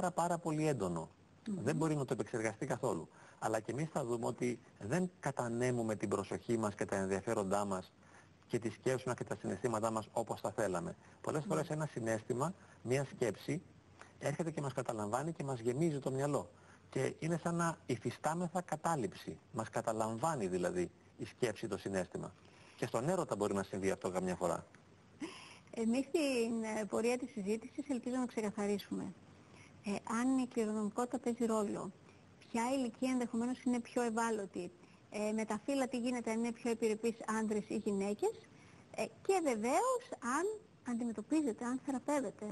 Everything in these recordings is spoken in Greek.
πάρα πάρα πολύ έντονο. Δεν μπορεί να το επεξεργαστεί καθόλου. Αλλά και εμείς θα δούμε ότι δεν κατανέμουμε την προσοχή μας και τα ενδιαφέροντά μας και τη σκέψη μας και τα συναισθήματά μας όπως θα θέλαμε. Πολλές φορές ένα συνέστημα, μια σκέψη, έρχεται και μας καταλαμβάνει και μας γεμίζει το μυαλό. Και είναι σαν να υφιστάμεθα κατάληψη. Μας καταλαμβάνει δηλαδή η σκέψη, το συνέστημα. Και στον έρωτα μπορεί να συμβεί αυτό καμιά φορά. Εμείς στην ε, πορεία της συζήτησης ελπίζω να ξεκαθαρίσουμε. Ε, αν η κληρονομικότητα παίζει ρόλο, ποια ηλικία ενδεχομένως είναι πιο ευάλωτη, ε, με τα φύλλα τι γίνεται, αν είναι πιο επιρρεπείς άντρες ή γυναίκες ε, και βεβαίως αν αντιμετωπίζεται, αν θεραπεύεται,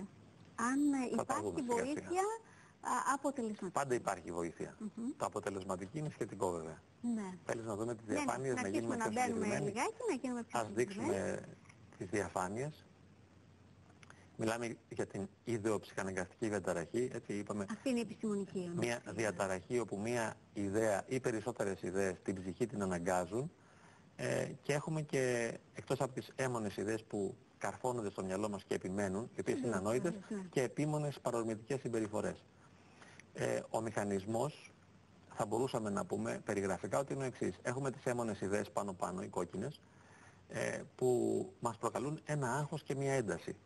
αν ε, υπάρχει βοήθεια αποτελεσματική. Πάντα υπάρχει βοήθεια. Το αποτελεσματική είναι σχετικό βέβαια. Ναι. Θέλεις να δούμε τις ναι, ναι. διαφάνειες, να, να γίνουμε πιο συγκεκριμένοι. Να λιγάκι, να γίνουμε πιο Ας δείξουμε τις διαφάνειες. Μιλάμε για την ιδεοψυχαναγκαστική διαταραχή, έτσι είπαμε. Αυτή είναι η επιστημονική. Μια διαταραχή όπου μια ιδέα ή περισσότερες ιδέες την ψυχή την αναγκάζουν ε, και έχουμε και εκτός από τις έμονες ιδέες που καρφώνονται στο μυαλό μας και επιμένουν, οι οποίες είναι ανόητες, ναι. και επίμονες παρορμητικές συμπεριφορές. Ε, ο μηχανισμός θα μπορούσαμε να πούμε περιγραφικά ότι είναι ο εξής. Έχουμε τις έμονες ιδέες πάνω-πάνω, οι κόκκινες, ε, που μας προκαλούν ένα άγχος και μια ένταση.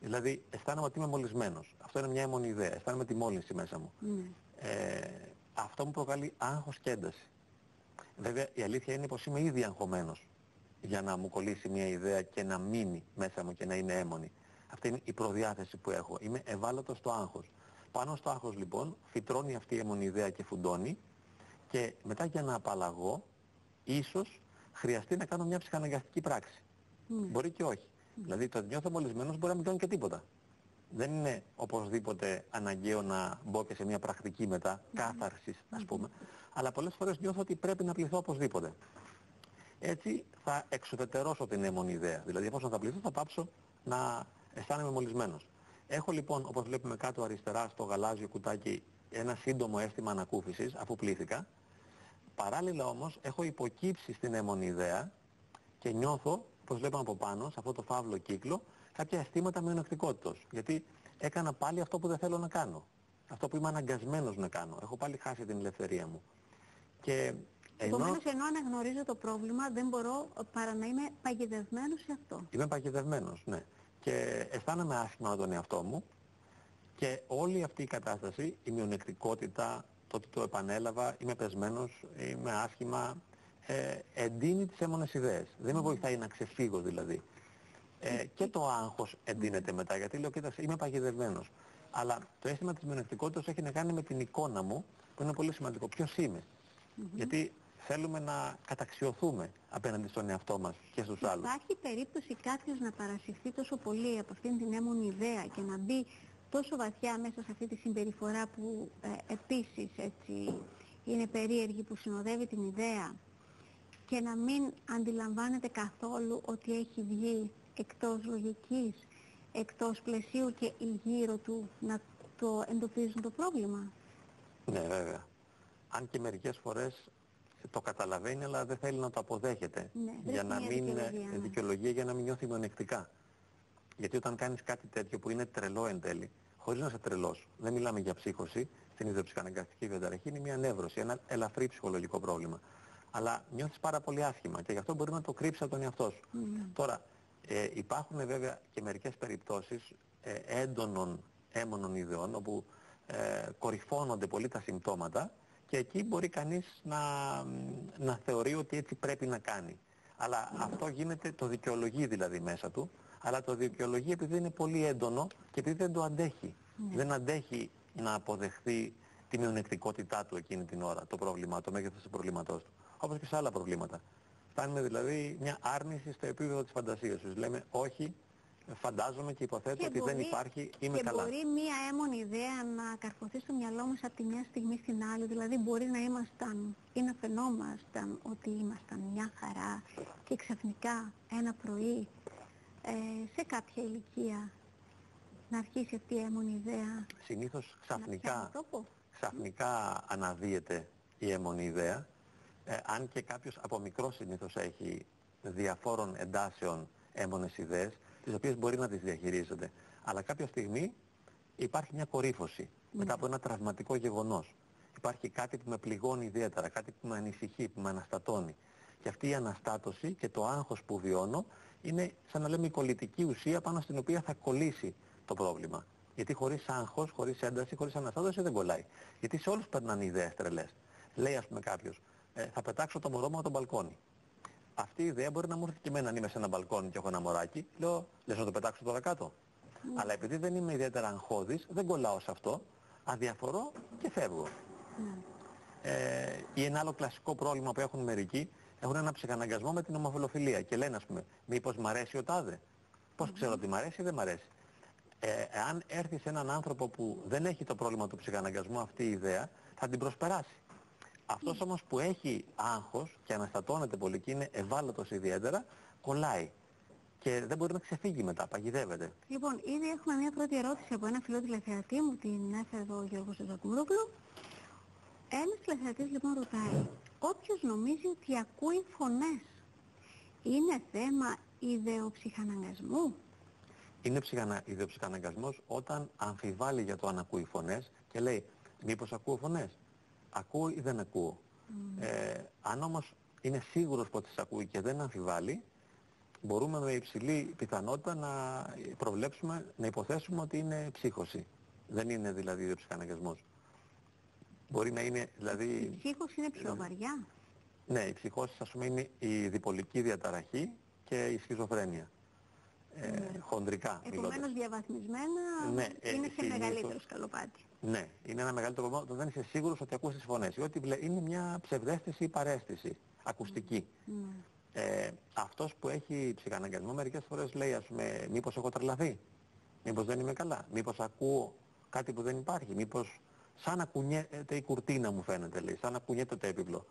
Δηλαδή αισθάνομαι ότι είμαι μολυσμένος. Αυτό είναι μια αιμονή ιδέα. Αισθάνομαι τη μόλυνση μέσα μου. Ναι. Ε, αυτό μου προκαλεί άγχος και ένταση. Βέβαια η αλήθεια είναι πως είμαι ήδη αγχωμένος για να μου κολλήσει μια ιδέα και να μείνει μέσα μου και να είναι έμονη. Αυτή είναι η προδιάθεση που έχω. Είμαι ευάλωτος στο άγχος. Πάνω στο άγχος λοιπόν φυτρώνει αυτή η αιμονή ιδέα και φουντώνει και μετά για να απαλλαγώ ίσως χρειαστεί να κάνω μια ψυχαναγκαστική πράξη. Ναι. Μπορεί και όχι. Δηλαδή το νιώθω μολυσμένος μπορεί να μην κάνω και τίποτα. Δεν είναι οπωσδήποτε αναγκαίο να μπω και σε μια πρακτική μετά, κάθαρσης ας πούμε, αλλά πολλές φορές νιώθω ότι πρέπει να πληθώ οπωσδήποτε. Έτσι θα εξουδετερώσω την αίμονη ιδέα. Δηλαδή εφόσον θα πληθώ θα πάψω να αισθάνομαι μολυσμένος. Έχω λοιπόν, όπως βλέπουμε κάτω αριστερά στο γαλάζιο κουτάκι, ένα σύντομο αίσθημα ανακούφισης αφού πλήθηκα. Παράλληλα όμως έχω υποκύψει στην αίμονη ιδέα και νιώθω όπως βλέπαμε από πάνω, σε αυτό το φαύλο κύκλο, κάποια αισθήματα μειονεκτικότητος. Γιατί έκανα πάλι αυτό που δεν θέλω να κάνω. Αυτό που είμαι αναγκασμένος να κάνω. Έχω πάλι χάσει την ελευθερία μου. Και ενώ... Επομένως, ενώ αναγνωρίζω το πρόβλημα, δεν μπορώ παρά να είμαι παγιδευμένος σε αυτό. Είμαι παγιδευμένος, ναι. Και αισθάνομαι άσχημα με τον εαυτό μου και όλη αυτή η κατάσταση, η μειονεκτικότητα, το ότι το επανέλαβα, είμαι πεσμένος, είμαι άσχημα, ε, εντείνει τις έμονες ιδέες. Δεν με βοηθάει να ξεφύγω δηλαδή. Ε, και το άγχος εντείνεται μετά, γιατί λέω, κοίταξε, είμαι παγιδευμένος. Αλλά το αίσθημα της μειονεκτικότητας έχει να κάνει με την εικόνα μου, που είναι πολύ σημαντικό. Ποιος είμαι. Γιατί θέλουμε να καταξιωθούμε απέναντι στον εαυτό μας και στους άλλους. Υπάρχει περίπτωση κάποιος να παρασυρθεί τόσο πολύ από αυτήν την έμονη ιδέα και να μπει τόσο βαθιά μέσα σε αυτή τη συμπεριφορά που ε, επίσης έτσι, είναι περίεργη που συνοδεύει την ιδέα; Και να μην αντιλαμβάνεται καθόλου ότι έχει βγει εκτός λογικής, εκτός πλαισίου και γύρω του να το εντοπίζουν το πρόβλημα. Ναι βέβαια. Αν και μερικές φορές το καταλαβαίνει αλλά δεν θέλει να το αποδέχεται ναι, για να μην δικαιολογία, ναι. δικαιολογία για να μην νιώθει μειονεκτικά. Γιατί όταν κάνεις κάτι τέτοιο που είναι τρελό εν τέλει, χωρίς να σε τρελός, δεν μιλάμε για ψύχωση, στην ιδεοψυχαναγκαστική διαταραχή είναι μια νεύρωση, ένα ελαφρύ ψυχολογικό πρόβλημα αλλά νιώθεις πάρα πολύ άσχημα και γι' αυτό μπορεί να το κρύψει από τον εαυτό σου. Τώρα, ε, υπάρχουν βέβαια και μερικές περιπτώσεις ε, έντονων έμονων ιδεών όπου ε, κορυφώνονται πολύ τα συμπτώματα και εκεί μπορεί κανείς να, να θεωρεί ότι έτσι πρέπει να κάνει. Αλλά αυτό γίνεται, το δικαιολογεί δηλαδή μέσα του, αλλά το δικαιολογεί επειδή είναι πολύ έντονο και επειδή δεν το αντέχει. Ναι. Δεν αντέχει να αποδεχθεί τη μειονεκτικότητά του εκείνη την ώρα, το πρόβλημα, το μέγεθος του προβλήματός του όπως και σε άλλα προβλήματα. Φτάνουμε δηλαδή μια άρνηση στο επίπεδο της φαντασίας τους. Λέμε όχι, φαντάζομαι και υποθέτω και ότι μπορεί, δεν υπάρχει, είμαι και καλά. Και μπορεί μία έμονη ιδέα να καρποθεί στο μυαλό μας από τη μια στιγμή στην άλλη. Δηλαδή μπορεί να ήμασταν ή να φαινόμασταν ότι ήμασταν μια χαρά και ξαφνικά ένα πρωί ε, σε κάποια ηλικία να αρχίσει αυτή η έμονη ιδέα. Συνήθως ξαφνικά, ξαφνικά αναδύεται η έμονη ιδέα ε, αν και κάποιος από μικρός συνήθως έχει διαφόρων εντάσεων έμονες ιδέες, τις οποίες μπορεί να τις διαχειρίζεται. Αλλά κάποια στιγμή υπάρχει μια κορύφωση. μετά από ένα τραυματικό γεγονός. Υπάρχει κάτι που με πληγώνει ιδιαίτερα, κάτι που με ανησυχεί, που με αναστατώνει. Και αυτή η αναστάτωση και το άγχος που βιώνω είναι σαν να λέμε η κολλητική ουσία πάνω στην οποία θα κολλήσει το πρόβλημα. Γιατί χωρίς άγχος, χωρίς ένταση, χωρίς αναστάτωση δεν κολλάει. Γιατί σε όλους περνάνε ιδέες τρελές. Λέει ας πούμε κάποιος, ε, θα πετάξω το μωρό μου από τον μπαλκόνι. Αυτή η ιδέα μπορεί να μου έρθει και εμένα αν είμαι σε ένα μπαλκόνι και έχω ένα μωράκι. Λέω, λες να το πετάξω τώρα κάτω. Αλλά επειδή δεν είμαι ιδιαίτερα αγχώδης, δεν κολλάω σε αυτό, αδιαφορώ και φεύγω. Ε, ή ένα άλλο κλασικό πρόβλημα που έχουν μερικοί, έχουν ένα ψυχαναγκασμό με την ομοφιλοφιλία και λένε ας πούμε, μήπως μ' αρέσει ο τάδε; Πώς ξέρω ότι μ' αρέσει ή δεν μ' αρέσει. Ε, εάν έρθει σε έναν άνθρωπο που δεν έχει το πρόβλημα του ψυχαναγκασμού αυτή η ιδέα, θα την προσπεράσει. Αυτός όμως που έχει άγχος και αναστατώνεται πολύ και είναι ευάλωτος ιδιαίτερα, κολλάει. Και δεν μπορεί να ξεφύγει μετά, παγιδεύεται. Λοιπόν, ήδη έχουμε μια πρώτη ερώτηση από ένα φιλό τηλεθεατή μου, την έφερε εδώ ο Γιώργος Ζακουμρούκλου. Ένας τηλεθεατής λοιπόν ρωτάει, όποιος νομίζει ότι ακούει φωνές, είναι θέμα ιδεοψυχαναγκασμού; Είναι ψυχανα... ιδεοψυχαναγκασμός όταν αμφιβάλλει για το αν ακούει φωνές και λέει μήπως ακούω φωνές, ακούω ή δεν ακούω. Ε, αν όμως είναι σίγουρος πως τις ακούει και δεν αμφιβάλλει, μπορούμε με υψηλή πιθανότητα να προβλέψουμε, να υποθέσουμε ότι είναι ψύχωση. Δεν είναι δηλαδή ιδεοψυχαναγκασμός. Μπορεί να είναι δηλαδή... Η ψύχωση είναι πιο βαριά. Ναι, η ψυχώση ας πούμε είναι η διπολική διαταραχή και η σχιζοφρένεια. Ε, Ναι. χοντρικά μιλώντας. Επομένως διαβαθμισμένα Ναι, ε, είναι σε συνήθως- μεγαλύτερο σκαλοπάτι. Ναι, είναι ένα μεγαλύτερο πρόβλημα όταν δεν είσαι σίγουρος ότι ακούς τις φωνές. Ή ότι βλέ- είναι μια ψευδέστηση ή παρέστηση, ακουστική. Ναι. Ε, αυτός που έχει ψυχαναγκασμό μερικές φορές λέει ας πούμε μήπως έχω τρελαθεί, μήπως δεν είμαι καλά, μήπως ακούω κάτι που δεν υπάρχει, μήπως σαν να κουνιέται η κουρτίνα μου φαίνεται λέει, σαν να κουνιέται το έπιπλο.